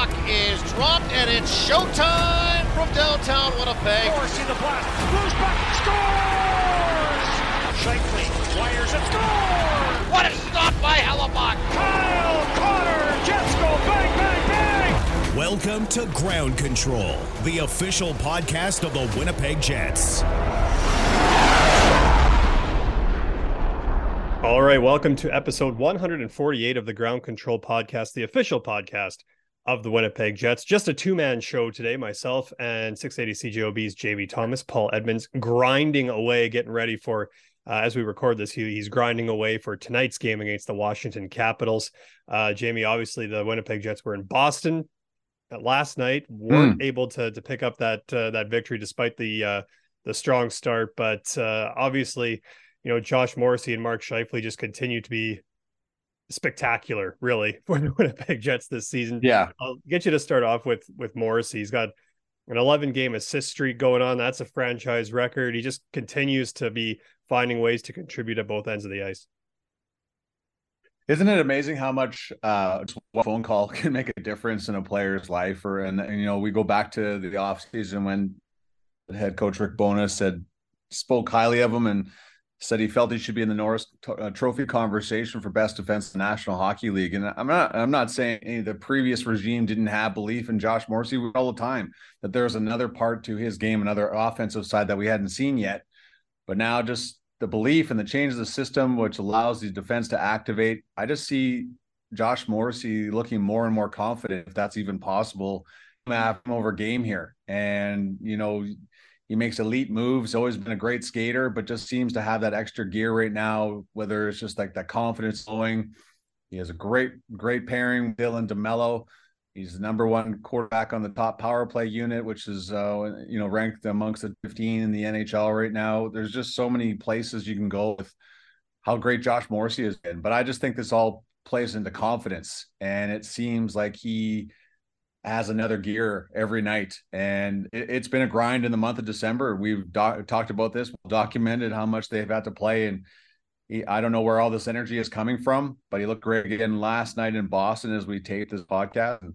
puck is dropped, and it's showtime from downtown Winnipeg. Morrissey the blast, moves back, scores! Shankly wires it, scores! What a stop by Hellebuyck! Kyle Connor, Jets go bang, bang, bang! Welcome to Ground Control, the official podcast of the Winnipeg Jets. All right, welcome to episode 148 of the Ground Control Podcast, the official podcast of the Winnipeg Jets. Just a two man show today. Myself and 680 CJOB's JV Thomas, Paul Edmonds, grinding away, getting ready for, uh, as we record this, he, he's grinding away for tonight's game against the Washington Capitals. Uh, Jamie, obviously, the Winnipeg Jets were in Boston last night, weren't mm. able to, to pick up that uh, that victory despite the uh, the strong start, but uh, obviously you know, Josh Morrissey and Mark Scheifele just continue to be spectacular, really, for the Winnipeg Jets this season. Yeah. I'll get you to start off with with Morrissey. He's got an 11 game assist streak going on. That's a franchise record. He just continues to be finding ways to contribute at both ends of the ice. Isn't it amazing how much uh, a phone call can make a difference in a player's life? Or and, and you know, we go back to the offseason when head coach Rick Bowness said spoke highly of him and said he felt he should be in the Norris uh, Trophy conversation for best defense in the National Hockey League. And I'm not I'm not saying the previous regime didn't have belief in Josh Morrissey all the time that there's another part to his game, another offensive side that we hadn't seen yet. But now just the belief and the change of the system, which allows the defense to activate. I just see Josh Morrissey looking more and more confident, if that's even possible, over game here. And you know, he makes elite moves. Always been a great skater, but just seems to have that extra gear right now. Whether it's just like that confidence flowing, he has a great, great pairing Dylan DeMelo. He's the number one quarterback on the top power play unit, which is uh, you know ranked amongst the 15 in the NHL right now. There's just so many places you can go with how great Josh Morrissey has been. But I just think this all plays into confidence, and it seems like he has another gear every night. And it, has been a grind in the month of December. We've do- talked about this, documented how much they've had to play. And he, I don't know where all this energy is coming from, but he looked great again last night in Boston as we taped this podcast. And,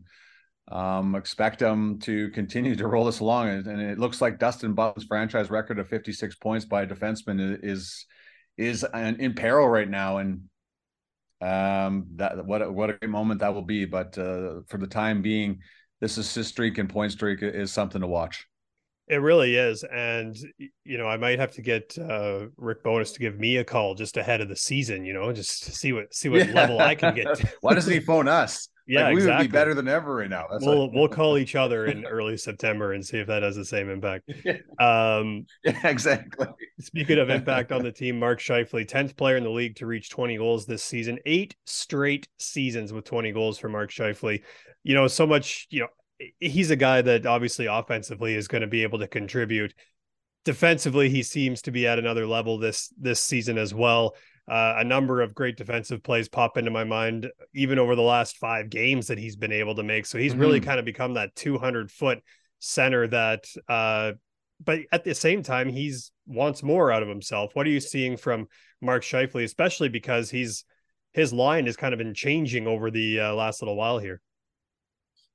um, expect him to continue to roll this along. And, and it looks like Dustin Byfuglien's franchise record of 56 points by a defenseman is is in peril right now. And um, that what a, what a great moment that will be. But uh, for the time being, this assist streak and point streak is something to watch. It really is, and you know I might have to get uh, Rick Bowness to give me a call just ahead of the season. You know, just to see what see what yeah. level I can get. Why doesn't he phone us? Yeah, like, we exactly. would be better than ever right now. That's we'll we'll call each other in early September and see if that has the same impact. Um, yeah, exactly. Speaking of impact on the team, Mark Scheifele, tenth player in the league to reach twenty goals this season, eight straight seasons with twenty goals for Mark Scheifele. You know, so much. You know, he's a guy that obviously offensively is going to be able to contribute. Defensively, he seems to be at another level this this season as well. Uh, a number of great defensive plays pop into my mind, even over the last five games that he's been able to make. So he's mm-hmm. really kind of become that 200 foot center that, uh, but at the same time, he's wants more out of himself. What are you seeing from Mark Scheifele, especially because he's his line has kind of been changing over the uh, last little while here?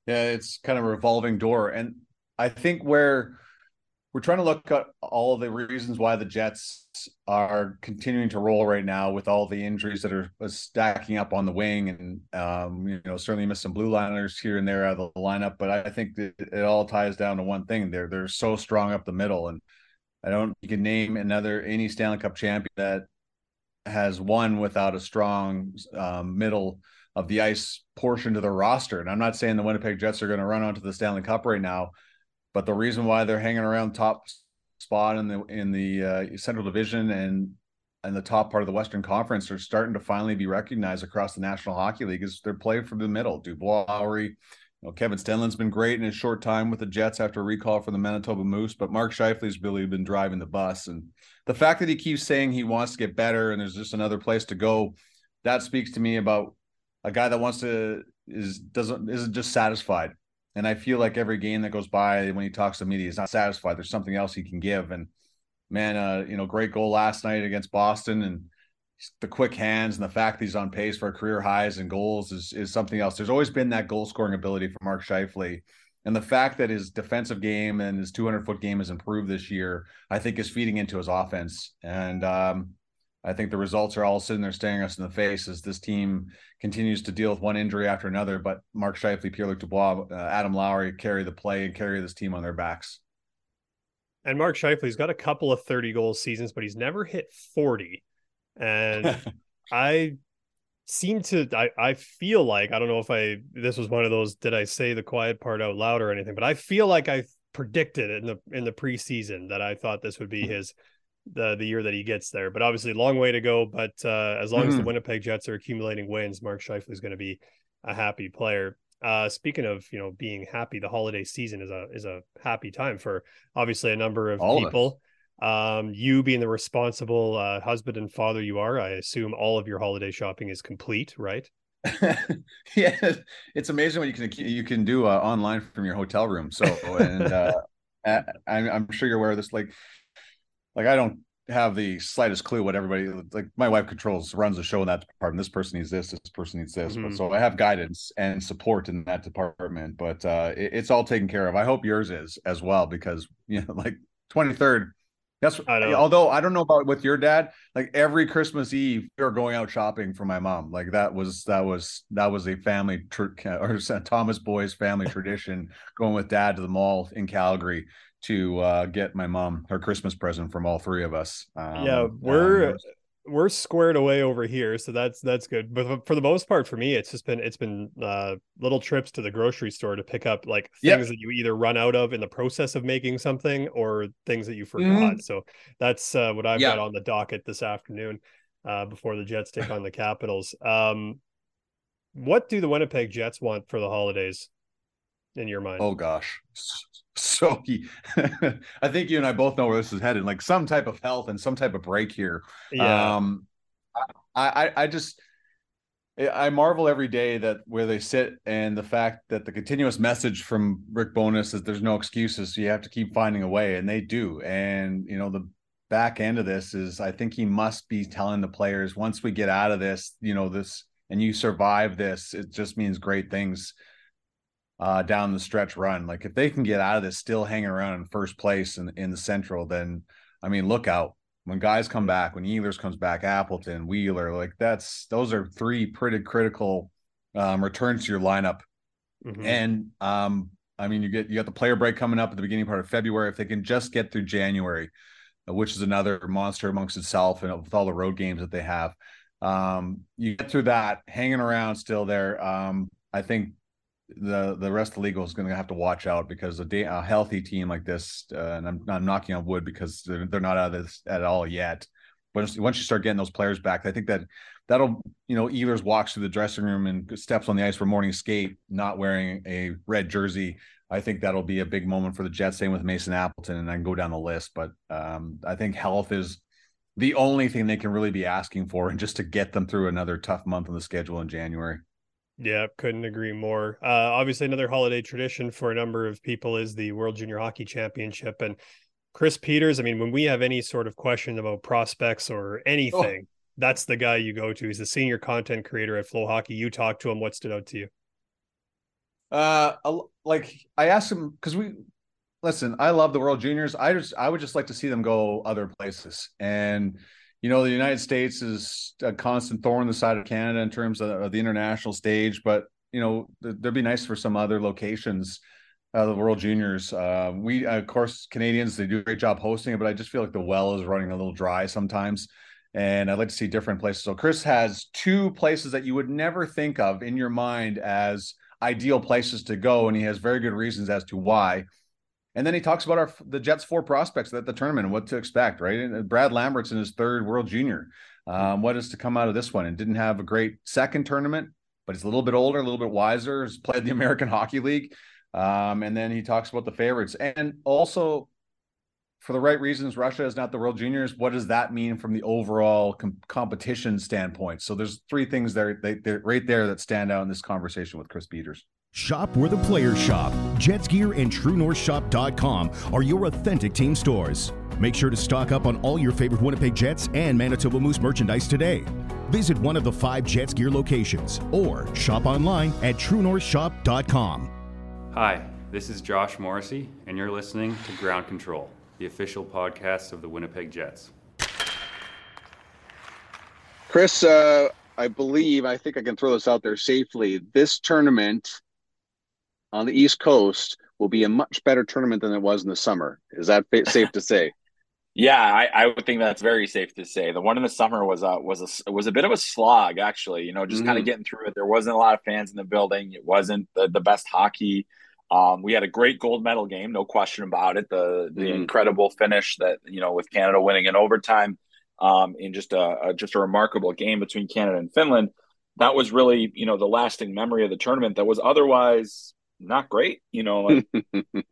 Yeah, it's kind of a revolving door, and I think where we're trying to look at all the reasons why the Jets are continuing to roll right now with all the injuries that are stacking up on the wing, and um, you know certainly miss some blue liners here and there out of the lineup. But I think it all ties down to one thing: they're they're so strong up the middle, and I don't you can name another any Stanley Cup champion that has won without a strong um, middle of the ice portion to the roster. And I'm not saying the Winnipeg Jets are going to run onto the Stanley Cup right now but the reason why they're hanging around top spot in the in the uh, Central Division and and the top part of the Western Conference are starting to finally be recognized across the National Hockey League is they're playing from the middle. Dubois, Lowry, you know, Kevin Stenlund's been great in his short time with the Jets after a recall from the Manitoba Moose, but Mark Scheifele's really been driving the bus. And the fact that he keeps saying he wants to get better and there's just another place to go, that speaks to me about a guy that wants to is doesn't isn't just satisfied. And I feel like every game that goes by when he talks to media, he's not satisfied. There's something else he can give. And man, uh, you know, great goal last night against Boston, and the quick hands and the fact that he's on pace for career highs and goals is is something else. There's always been that goal scoring ability for Mark Scheifele. And the fact that his defensive game and his 200 foot game has improved this year, I think is feeding into his offense. And um, I think the results are all sitting there staring us in the face as this team continues to deal with one injury after another. But Mark Scheifele, Pierre Luc Dubois, uh, Adam Lowry carry the play and carry this team on their backs. And Mark Scheifele's got a couple of 30 goal seasons, but he's never hit 40. And I seem to I, I feel like I don't know if I this was one of those did I say the quiet part out loud or anything, but I feel like I predicted in the in the preseason that I thought this would be hmm. his the the year that he gets there. But obviously, long way to go. But uh, as long mm-hmm. as the mm-hmm. Winnipeg Jets are accumulating wins, Mark Scheifele is going to be a happy player. Uh, speaking of you know being happy, the holiday season is a is a happy time for obviously a number of all people. Of um, you being the responsible uh, husband and father you are, I assume all of your holiday shopping is complete, right? yeah, it's amazing what you can you can do uh, online from your hotel room. So, and uh, I, I'm sure you're aware of this. Like, like I don't have the slightest clue what everybody like my wife controls runs the show in that department. This person needs this this person needs this. Mm-hmm. but so i have guidance and support in that department but uh it, it's all taken care of. I hope yours is as well because you know like 23rd that's I although I don't know about with your dad, like every Christmas Eve we are going out shopping for my mom. Like that was that was that was a family tr- or Thomas Boys family tradition going with dad to the mall in Calgary to uh, get my mom her Christmas present from all three of us. Um, yeah, we're um, we're squared away over here, so that's that's good. But for the most part, for me, it's just been it's been uh, little trips to the grocery store to pick up like things yep. that you either run out of in the process of making something or things that you forgot. Mm-hmm. So that's uh, what I've yep. got on the docket this afternoon uh, before the Jets take on the Capitals. Um, what do the Winnipeg Jets want for the holidays? In your mind? Oh gosh, so he, I think you and I both know where this is headed. Like some type of health and some type of break here. Yeah. Um, I, I, I just, I marvel every day that where they sit and the fact that the continuous message from Rick Bowness is there's no excuses. So you have to keep finding a way, and they do. And you know the back end of this is I think he must be telling the players once we get out of this, you know this, and you survive this, it just means great things uh, down the stretch run. Like if they can get out of this still hanging around in first place in, in the central, then I mean, look out when guys come back, when Ehlers comes back, Appleton, Wheeler, like that's those are three pretty critical um, returns to your lineup. Mm-hmm. And um, I mean, you get you got the player break coming up at the beginning part of February. If they can just get through January, uh, which is another monster amongst itself, and with all the road games that they have, um, you get through that, hanging around still there. Um, I think the the rest of the league is going to have to watch out because a, day, a healthy team like this, uh, and I'm, I'm knocking on wood because they're, they're not out of this at all yet. But once you start getting those players back, I think that that'll you know Ehlers walks through the dressing room and steps on the ice for morning skate, not wearing a red jersey. I think that'll be a big moment for the Jets. Same with Mason Appleton, and I can go down the list. But um, I think health is the only thing they can really be asking for, and just to get them through another tough month on the schedule in January. Yeah, couldn't agree more. Uh, obviously, another holiday tradition for a number of people is the World Junior Hockey Championship. And Chris Peters, I mean, when we have any sort of question about prospects or oh. anything, oh. that's the guy you go to. He's the senior content creator at FloHockey. You talk to him. What stood out to you? Uh, like I asked him because we listen. I love the World Juniors. I just I would just like to see them go other places and you know, the United States is a constant thorn in the side of Canada in terms of, of the international stage, but you know, th- would be nice for some other locations. Uh, the World Juniors. Uh, we, of course, Canadians, they do a great job hosting it, but I just feel like the well is running a little dry sometimes. And I'd like to see different places. So Chris has two places that you would never think of in your mind as ideal places to go, and he has very good reasons as to why. And then he talks about our the Jets four prospects at the tournament and what to expect, right? And Brad Lambert's in his third World Junior. Um, what is to come out of this one? And didn't have a great second tournament, but he's a little bit older, a little bit wiser. Has played the American Hockey League, um, and then he talks about the favorites and also for the right reasons. Russia is not the World Juniors. What does that mean from the overall com- competition standpoint? So there's three things there, they, right there that stand out in this conversation with Chris Peters. Shop where the players shop. Jets Gear and TrueNorthShop.com are your authentic team stores. Make sure to stock up on all your favorite Winnipeg Jets and Manitoba Moose merchandise today. Visit one of the five Jets gear locations or shop online at truenorthshop.com. Hi, this is Josh Morrissey, and you're listening to Ground Control, the official podcast of the Winnipeg Jets. Chris, uh, I believe, I think I can throw this out there safely. This tournament on the East Coast will be a much better tournament than it was in the summer. Is that safe to say? Yeah, I, I, would think that's very safe to say. The one in the summer was a was a was a bit of a slog, actually. You know, just mm-hmm. kind of getting through it. There wasn't a lot of fans in the building. It wasn't the, the best hockey. Um, we had a great gold medal game, no question about it. The the mm-hmm. incredible finish that you know with Canada winning in overtime, um, in just a, a just a remarkable game between Canada and Finland. That was really you know the lasting memory of the tournament. That was otherwise not great. You know, like,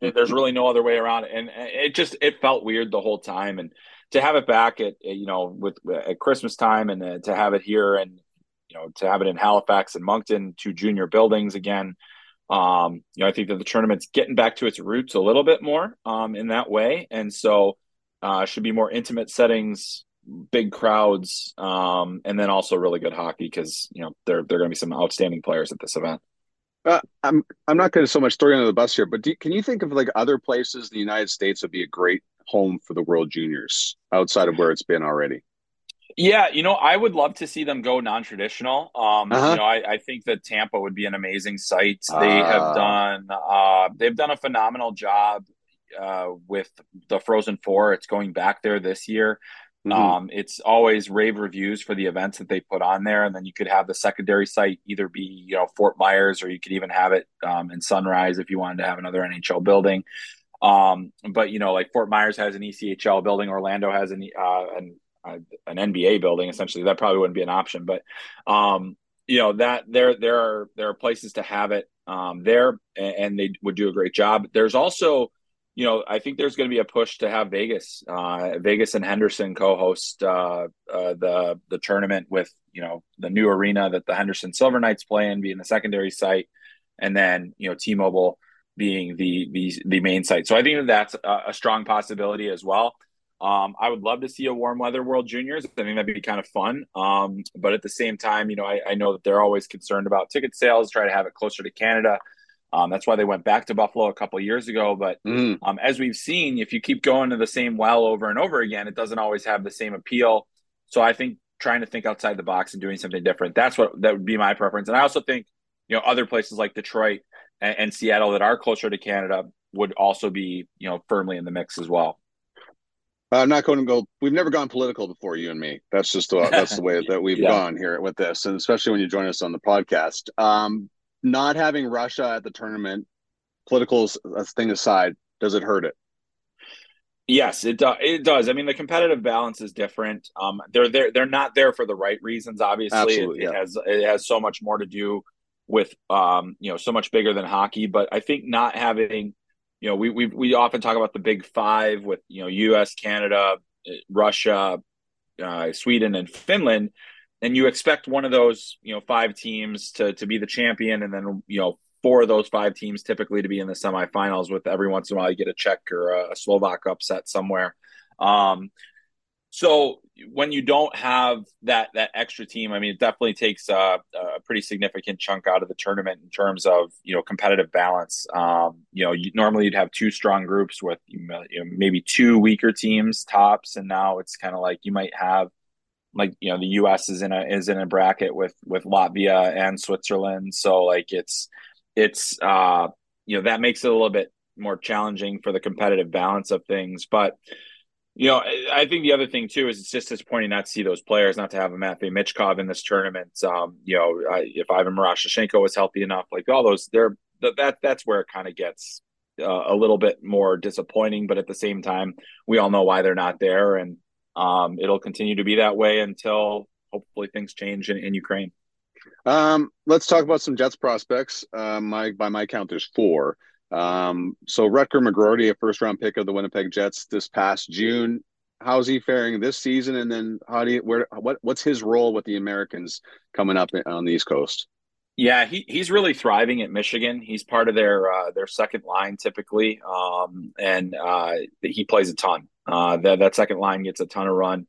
there's really no other way around it. And it just it felt weird the whole time. And to have it back at you know with at Christmas time and to have it here and you know to have it in Halifax and Moncton, two junior buildings again. Um, you know, I think that the tournament's getting back to its roots a little bit more um, in that way, and so uh, should be more intimate settings, big crowds, um, and then also really good hockey because you know there there are going to be some outstanding players at this event. Uh, I'm I'm not going to so much throw you under the bus here, but do, can you think of like other places in the United States would be a great home for the World Juniors outside of where it's been already? Yeah, you know, I would love to see them go non-traditional. Um, uh-huh. You know, I, I, think that Tampa would be an amazing site. They uh, have done uh, they've done a phenomenal job uh, with the Frozen Four. It's going back there this year. Mm-hmm. Um, it's always rave reviews for the events that they put on there, and then you could have the secondary site either be you know Fort Myers or you could even have it um, in Sunrise if you wanted to have another NHL building. Um, but you know, like Fort Myers has an ECHL building, Orlando has an uh, an, uh, an NBA building. Essentially, that probably wouldn't be an option, but um, you know that there there are there are places to have it um, there, and, and they would do a great job. There's also you know, I think there's going to be a push to have Vegas, uh, Vegas and Henderson co-host uh, uh, the the tournament with you know the new arena that the Henderson Silver Knights play in, being the secondary site, and then you know T-Mobile being the the the main site. So I think that that's a, a strong possibility as well. Um, I would love to see a warm weather World Juniors. I think that'd be kind of fun. Um, but at the same time, you know, I, I know that they're always concerned about ticket sales, try to have it closer to Canada. Um, that's why they went back to Buffalo a couple years ago. But mm. um, as we've seen, if you keep going to the same well over and over again, it doesn't always have the same appeal. So I think trying to think outside the box and doing something different that's what that would be my preference. And I also think you know other places like Detroit and, and Seattle that are closer to Canada would also be you know firmly in the mix as well. I'm not going to go. We've never gone political before, you and me. That's just the, that's the way that we've yeah. gone here with this, and especially when you join us on the podcast. Um, not having Russia at the tournament, political thing aside, does it hurt it? Yes, it does. It does. I mean, the competitive balance is different. Um, they're they're they're not there for the right reasons. Obviously, it, yeah. it, has it has so much more to do with um, you know, so much bigger than hockey. But I think not having, you know, we we we often talk about the big five with you know, U.S., Canada, Russia, uh, Sweden, and Finland and you expect one of those you know five teams to to be the champion and then you know four of those five teams typically to be in the semifinals with every once in a while you get a Czech or a Slovak upset somewhere. Um, so when you don't have that that extra team i mean it definitely takes a, a pretty significant chunk out of the tournament in terms of you know competitive balance. Um, you know you, normally you'd have two strong groups with you know, maybe two weaker teams tops and now it's kind of like you might have like you know the U.S. is in a is in a bracket with with Latvia and Switzerland, so like it's it's uh you know that makes it a little bit more challenging for the competitive balance of things, but. You know, I think the other thing too is it's just disappointing not to see those players, not to have a Matvey Michkov in this tournament. Um, you know, I, if Ivan Miroshnichenko was healthy enough, like all those, they're that that's where it kind of gets uh, a little bit more disappointing. But at the same time, we all know why they're not there, and um, it'll continue to be that way until hopefully things change in, in Ukraine. Um, let's talk about some Jets prospects. Uh, my by my count, there's four. Um, so Rutger McGroarty, a first round pick of the Winnipeg Jets this past June. How's he faring this season? And then how do you where what what's his role with the Americans coming up on the East Coast? Yeah, he, he's really thriving at Michigan. He's part of their uh, their second line typically, um, and uh, he plays a ton. Uh, that that second line gets a ton of run.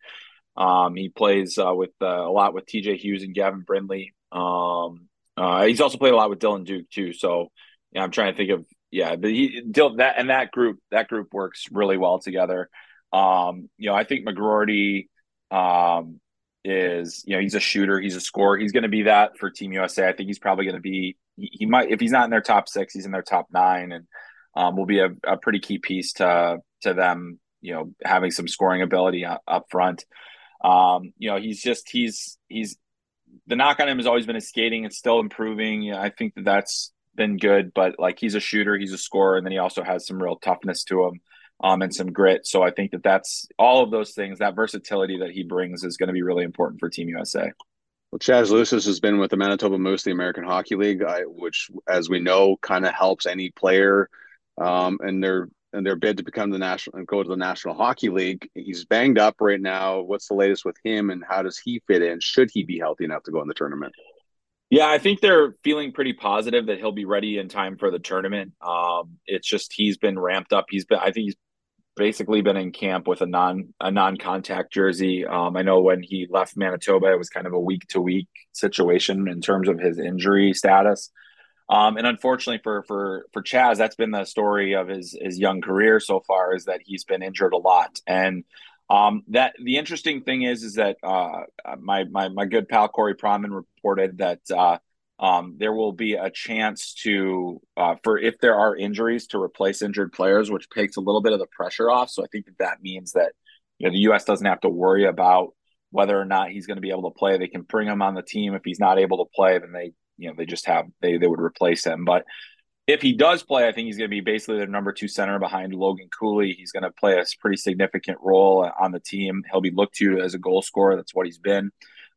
Um, he plays uh, with uh, a lot with TJ Hughes and Gavin Brindley. Um, uh, he's also played a lot with Dylan Duke too. So I'm trying to think of yeah, but he that and that group that group works really well together. Um, you know, I think McGroarty um, is you know he's a shooter, he's a scorer. He's going to be that for Team USA. I think he's probably going to be he, he, might if he's not in their top six, he's in their top nine, and um, will be a, a pretty key piece to to them. You know, having some scoring ability up, front. Um, you know, he's just he's he's the knock on him has always been his skating. It's still improving. Yeah, I think that that's been good, but like he's a shooter, he's a scorer, and then he also has some real toughness to him. Um, and some grit. So I think that that's all of those things, that versatility that he brings is going to be really important for Team USA. Well, Chaz Lucius has been with the Manitoba Moose, the American Hockey League, which, as we know, kind of helps any player um, and their and their bid to become the national and go to the National Hockey League. He's banged up right now. What's the latest with him, and how does he fit in? Should he be healthy enough to go in the tournament? Yeah, I think they're feeling pretty positive that he'll be ready in time for the tournament. Um, it's just he's been ramped up. He's been, I think he's basically been in camp with a non a non contact jersey. Um, I know when he left Manitoba, it was kind of a week to week situation in terms of his injury status. Um, and unfortunately for for for Chaz, that's been the story of his his young career so far is that he's been injured a lot. And um, that the interesting thing is is that uh, my my my good pal Corey Pronman reported that uh, um, there will be a chance to uh, for if there are injuries to replace injured players, which takes a little bit of the pressure off. So I think that that means that you know the U.S. doesn't have to worry about whether or not he's going to be able to play. They can bring him on the team. If he's not able to play, then they you know they just have they they would replace him. But if he does play, I think he's going to be basically their number two center behind Logan Cooley. He's going to play a pretty significant role on the team. He'll be looked to as a goal scorer. That's what he's been.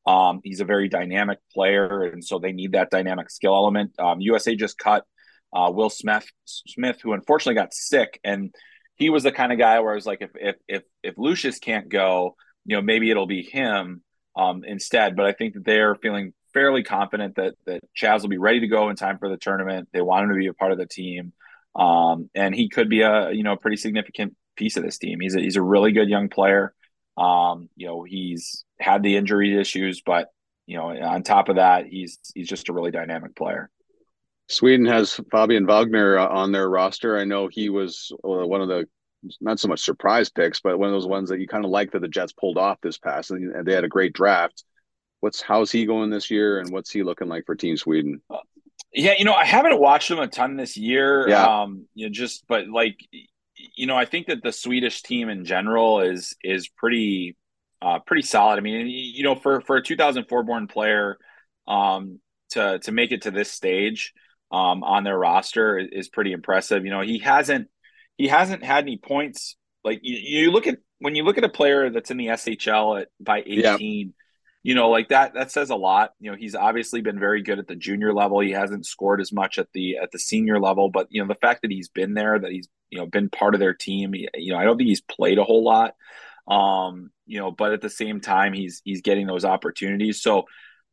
Um, he's a very dynamic player, and so they need that dynamic skill element. Um, USA just cut uh, Will Smith, Smith, who unfortunately got sick, and he was the kind of guy where I was like, if if if if Lucius can't go, you know, maybe it'll be him um, instead. But I think that they're feeling fairly confident that that Chaz will be ready to go in time for the tournament. They want him to be a part of the team, um, and he could be a you know pretty significant piece of this team. He's a, he's a really good young player. Um, you know, he's had the injury issues, but you know, on top of that, he's he's just a really dynamic player. Sweden has Fabian Wagner uh, on their roster. I know he was uh, one of the not so much surprise picks, but one of those ones that you kind of like that the Jets pulled off this past, and they had a great draft what's how's he going this year, and what's he looking like for Team Sweden? Yeah, you know, I haven't watched him a ton this year. Yeah. Um, you know, just but like, you know, I think that the Swedish team in general is is pretty uh, pretty solid. I mean, you know, for for a 2004 born player, um, to to make it to this stage, um, on their roster is, is pretty impressive. You know, he hasn't he hasn't had any points. Like you, you look at when you look at a player that's in the SHL at by 18 you know, like that that says a lot. You know, he's obviously been very good at the junior level. He hasn't scored as much at the at the senior level, but you know, the fact that he's been there, that he's you know been part of their team. You know, I don't think he's played a whole lot. Um, you know, but at the same time, he's he's getting those opportunities. So,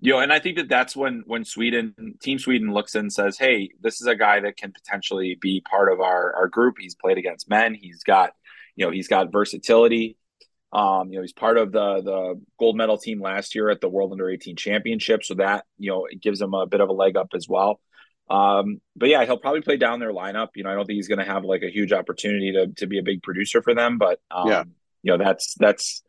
you know, and I think that that's when when Sweden Team Sweden looks and says, "Hey, this is a guy that can potentially be part of our our group. He's played against men. He's got, you know, he's got versatility." Um, you know, he's part of the the gold medal team last year at the World Under 18 Championship, so that you know it gives him a bit of a leg up as well. Um, but yeah, he'll probably play down their lineup. You know, I don't think he's going to have like a huge opportunity to to be a big producer for them, but um, yeah, you know, that's that's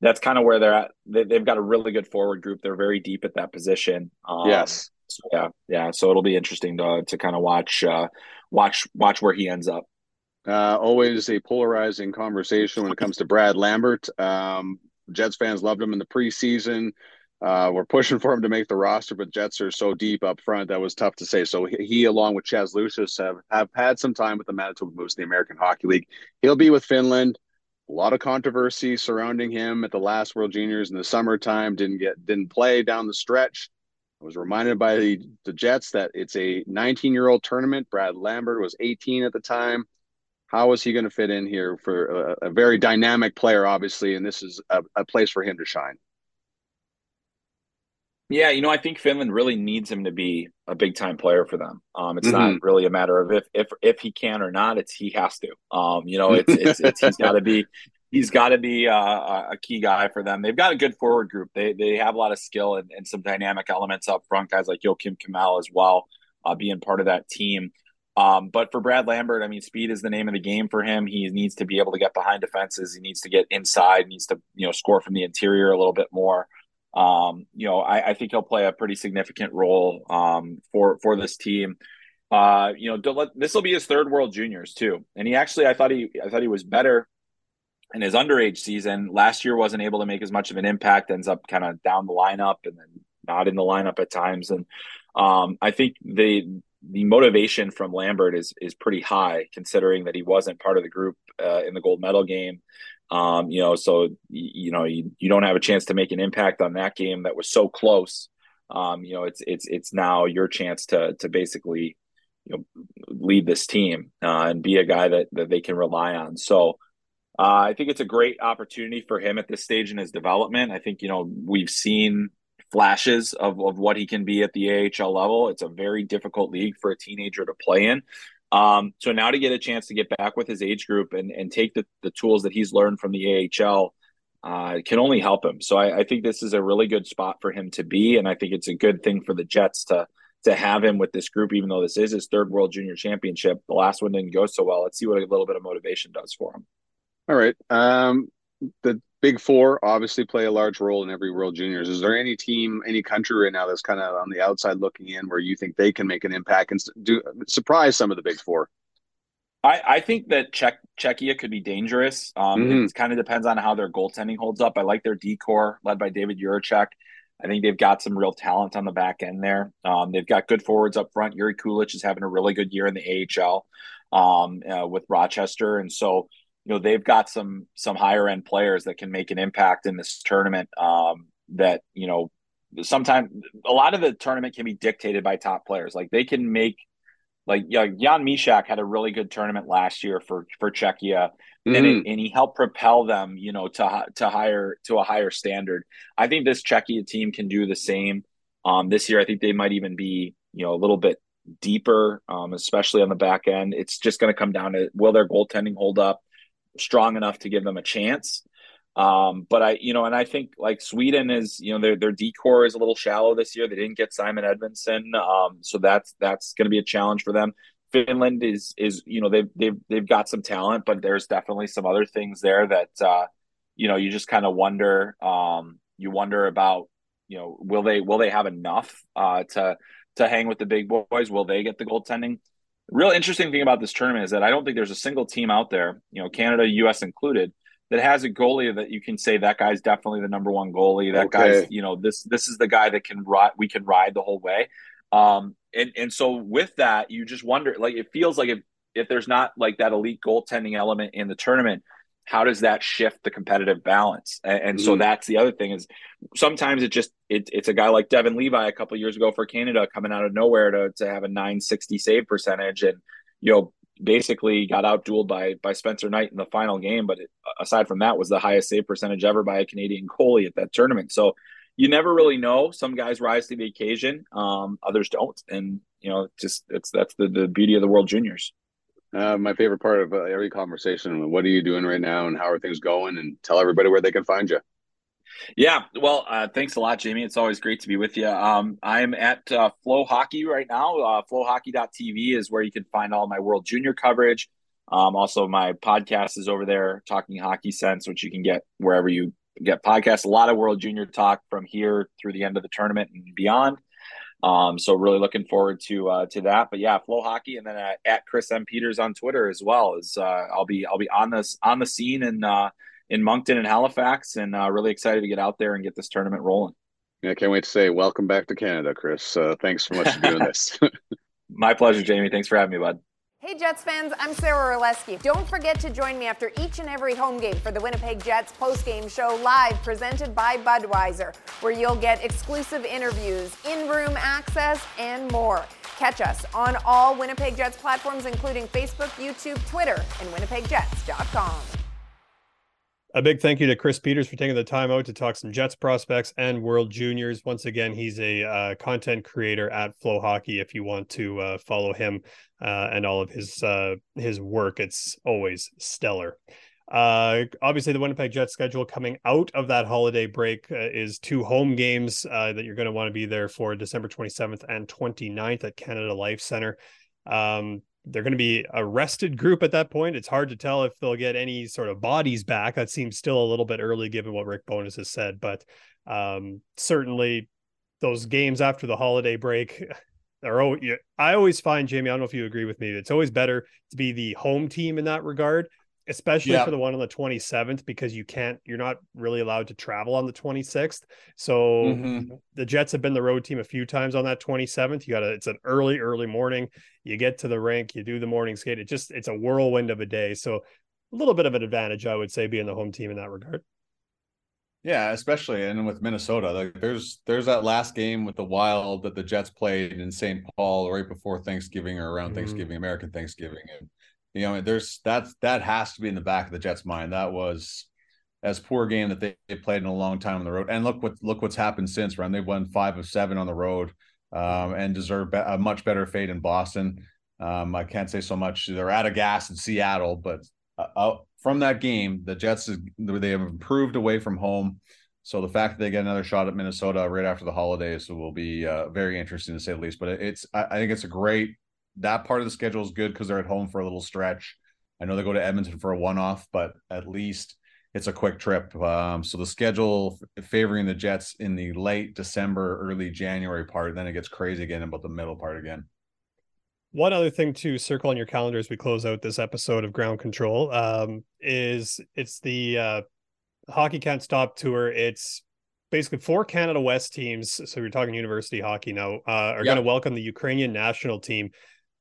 that's kind of where they're at. They, have got a really good forward group. They're very deep at that position. Um, yes. So yeah, yeah. So it'll be interesting to to kind of watch uh, watch watch where he ends up. Uh, always a polarizing conversation when it comes to Brad Lambert. Um, Jets fans loved him in the preseason. Uh, we're pushing for him to make the roster, but Jets are so deep up front that was tough to say. So he, along with Chaz Lucius, have, have had some time with the Manitoba Moose in the American Hockey League. He'll be with Finland. A lot of controversy surrounding him at the last World Juniors in the summertime. Didn't get didn't play down the stretch. I was reminded by the, the Jets that it's a 19 year old tournament. Brad Lambert was 18 at the time how is he going to fit in here for a, a, very dynamic player, obviously, and this is a, a, place for him to shine. Yeah, you know, I think Finland really needs him to be a big time player for them. Um, it's mm-hmm. not really a matter of if if if he can or not. It's he has to. Um, you know, it's it's, it's he's got to be he's got to be uh, a key guy for them. They've got a good forward group. They they have a lot of skill and, and some dynamic elements up front. Guys like Joakim Kemell as well, uh, being part of that team. Um, but for Brad Lambert, I mean, speed is the name of the game for him. He needs to be able to get behind defenses. He needs to get inside. Needs to you know score from the interior a little bit more. Um, you know, I, I, think he'll play a pretty significant role um, for for this team. Uh, you know, this will be his third World Juniors too, and he actually, I thought he, I thought he was better in his underage season. Last year wasn't able to make as much of an impact. Ends up kind of down the lineup and then not in the lineup at times. And um, I think the the motivation from Lambert is is pretty high, considering that he wasn't part of the group uh, in the gold medal game. Um, you know, so you know you, you don't have a chance to make an impact on that game that was so close. Um, you know, it's it's it's now your chance to to basically you know lead this team uh, and be a guy that that they can rely on. So. Uh, I think it's a great opportunity for him at this stage in his development. I think you know we've seen flashes of, of what he can be at the AHL level. It's a very difficult league for a teenager to play in. Um, so now to get a chance to get back with his age group and, and take the, the tools that he's learned from the AHL uh, can only help him. So I, I, think this is a really good spot for him to be. And I think it's a good thing for the Jets to to have him with this group, even though this is his third World Junior Championship. The last one didn't go so well. Let's see what a little bit of motivation does for him. All right. Um, the Big Four obviously play a large role in every World Juniors. Is there any team, any country right now that's kind of on the outside looking in where you think they can make an impact and do surprise some of the Big Four? I, I think that Czech, Czechia could be dangerous. Um, mm-hmm. It kind of depends on how their goaltending holds up. I like their decor led by David Jiricek. I think they've got some real talent on the back end there. Um, they've got good forwards up front. Yuri Kulich is having a really good year in the AHL um, uh, with Rochester, and so you know they've got some some higher end players that can make an impact in this tournament um, that you know sometimes a lot of the tournament can be dictated by top players. Like they can make like you know, Jan Mysak had a really good tournament last year for for Czechia mm-hmm. and, it, and he helped propel them you know to to higher to a higher standard. I think this Czechia team can do the same um, this year. I think they might even be you know a little bit deeper um, especially on the back end. It's just going to come down to will their goaltending hold up strong enough to give them a chance. Um, but I, you know, and I think like Sweden is, you know, their their decor is a little shallow this year. They didn't get Simon Edvinsson, um, so that's that's going to be a challenge for them. Finland is is you know they've they've they've got some talent, but there's definitely some other things there that uh, you know you just kind of wonder. Um, you wonder about you know will they will they have enough uh, to to hang with the big boys? Will they get the goaltending? Real interesting thing about this tournament is that I don't think there's a single team out there, you know, Canada, US included, that has a goalie that you can say that guy's definitely the number one goalie. That okay. guy's, you know, this this is the guy that can ride we can ride the whole way. Um and and so with that, you just wonder like it feels like if if there's not like that elite goaltending element in the tournament, how does that shift the competitive balance? And, and mm-hmm. so that's the other thing is sometimes it just it, it's a guy like Devon Levi a couple years ago for Canada coming out of nowhere to to have a 960 save percentage and you know basically got out outdueled by by Spencer Knight in the final game. But it, aside from that, was the highest save percentage ever by a Canadian goalie at that tournament. So you never really know. Some guys rise to the occasion, um, others don't, and you know, just it's that's the the beauty of the World Juniors. Uh, my favorite part of uh, every conversation. What are you doing right now, and how are things going? And tell everybody where they can find you. Yeah, well, uh, thanks a lot, Jamie. It's always great to be with you. Um, I'm at uh, FloHockey right now. Uh, FloHockey.tv is where you can find all my World Junior coverage. Um, also, my podcast is over there, Talking Hockey Sense, which you can get wherever you get podcasts. A lot of World Junior talk from here through the end of the tournament and beyond. Um, so really looking forward to uh, to that. But yeah, FloHockey, and then uh, at Chris M Peters on Twitter as well. Is uh, I'll be I'll be on this on the scene in uh, in Moncton and Halifax, and uh, really excited to get out there and get this tournament rolling. Yeah, I can't wait to say welcome back to Canada, Chris. Uh, thanks so much for doing this. My pleasure, Jamie. Thanks for having me, bud. Hey Jets fans, I'm Sarah Orlesky. Don't forget to join me after each and every home game for the Winnipeg Jets post-game show live presented by Budweiser, where you'll get exclusive interviews, in-room access, and more. Catch us on all Winnipeg Jets platforms including Facebook, YouTube, Twitter, and winnipegjets.com. A big thank you to Chris Peters for taking the time out to talk some Jets prospects and World Juniors. Once again, he's a uh, content creator at FloHockey. If you want to uh, follow him uh, and all of his uh, his work, it's always stellar. Uh, obviously, the Winnipeg Jets schedule coming out of that holiday break uh, is two home games that you're going to want to be there for December 27th and 29th at Canada Life Center. Um, they're going to be a rested group at that point. It's hard to tell if they'll get any sort of bodies back. That seems still a little bit early given what Rick Bowness has said, but um, certainly those games after the holiday break are oh, I always find Jamie, I don't know if you agree with me, it's always better to be the home team in that regard especially yeah. for the one on the 27th because you can't you're not really allowed to travel on the 26th so mm-hmm. the jets have been the road team a few times on that 27th you got to it's an early early morning you get to the rink you do the morning skate it just it's a whirlwind of a day so a little bit of an advantage i would say being the home team in that regard yeah especially and with minnesota like there's there's that last game with the wild that the jets played in st paul right before thanksgiving or around mm-hmm. thanksgiving american thanksgiving and you know, there's that's that has to be in the back of the Jets' mind. That was as poor game that they, they played in a long time on the road. And look what look what's happened since. Run they've won five of seven on the road, um, and deserve a much better fate in Boston. Um, I can't say so much. They're out of gas in Seattle, but uh, uh from that game, the Jets they have improved away from home. So the fact that they get another shot at Minnesota right after the holidays will be uh, very interesting to say the least. But it's I, I think it's a great that part of the schedule is good because they're at home for a little stretch. I know they go to Edmonton for a one off, but at least it's a quick trip. Um, so the schedule favoring the Jets in the late December, early January part, then it gets crazy again about the middle part again. One other thing to circle on your calendar as we close out this episode of Ground Control um, is it's the uh, Hockey Can't Stop tour. It's basically four Canada West teams. So we're talking university hockey now. Uh, are yep. going to welcome the Ukrainian national team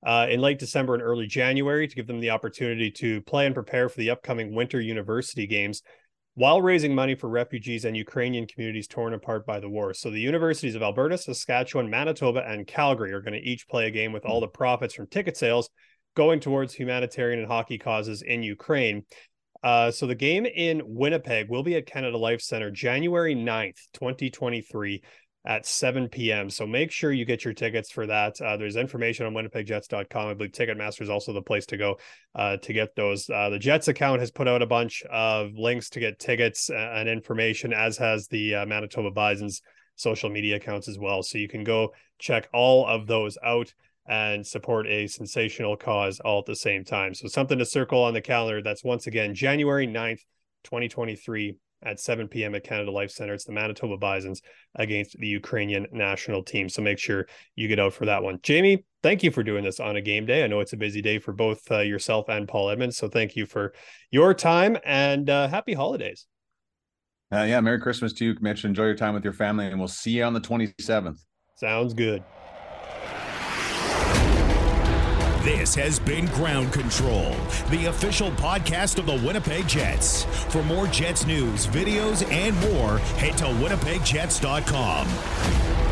uh, in late December and early January to give them the opportunity to play and prepare for the upcoming Winter University Games while raising money for refugees and Ukrainian communities torn apart by the war. So the universities of Alberta, Saskatchewan, Manitoba, and Calgary are going to each play a game with all the profits from ticket sales going towards humanitarian and hockey causes in Ukraine. Uh, so the game in Winnipeg will be at Canada Life Center January 9th, 2023 at 7 p.m. So make sure you get your tickets for that. Uh, there's information on winnipegjets.com. I believe Ticketmaster is also the place to go uh, to get those. Uh, the Jets account has put out a bunch of links to get tickets and information, as has the uh, Manitoba Bison's social media accounts as well. So you can go check all of those out and support a sensational cause all at the same time. So something to circle on the calendar. That's once again January 9th, 2023 at 7 p.m. at Canada Life Center. It's the Manitoba Bisons against the Ukrainian national team. So make sure you get out for that one. Jamie, thank you for doing this on a game day. I know it's a busy day for both uh, yourself and Paul Edmonds. So thank you for your time and uh, happy holidays. Uh, yeah, Merry Christmas to you, Mitch. Enjoy your time with your family, and we'll see you on the 27th. Sounds good. This has been Ground Control, the official podcast of the Winnipeg Jets. For more Jets news, videos, and more, head to winnipegjets.com.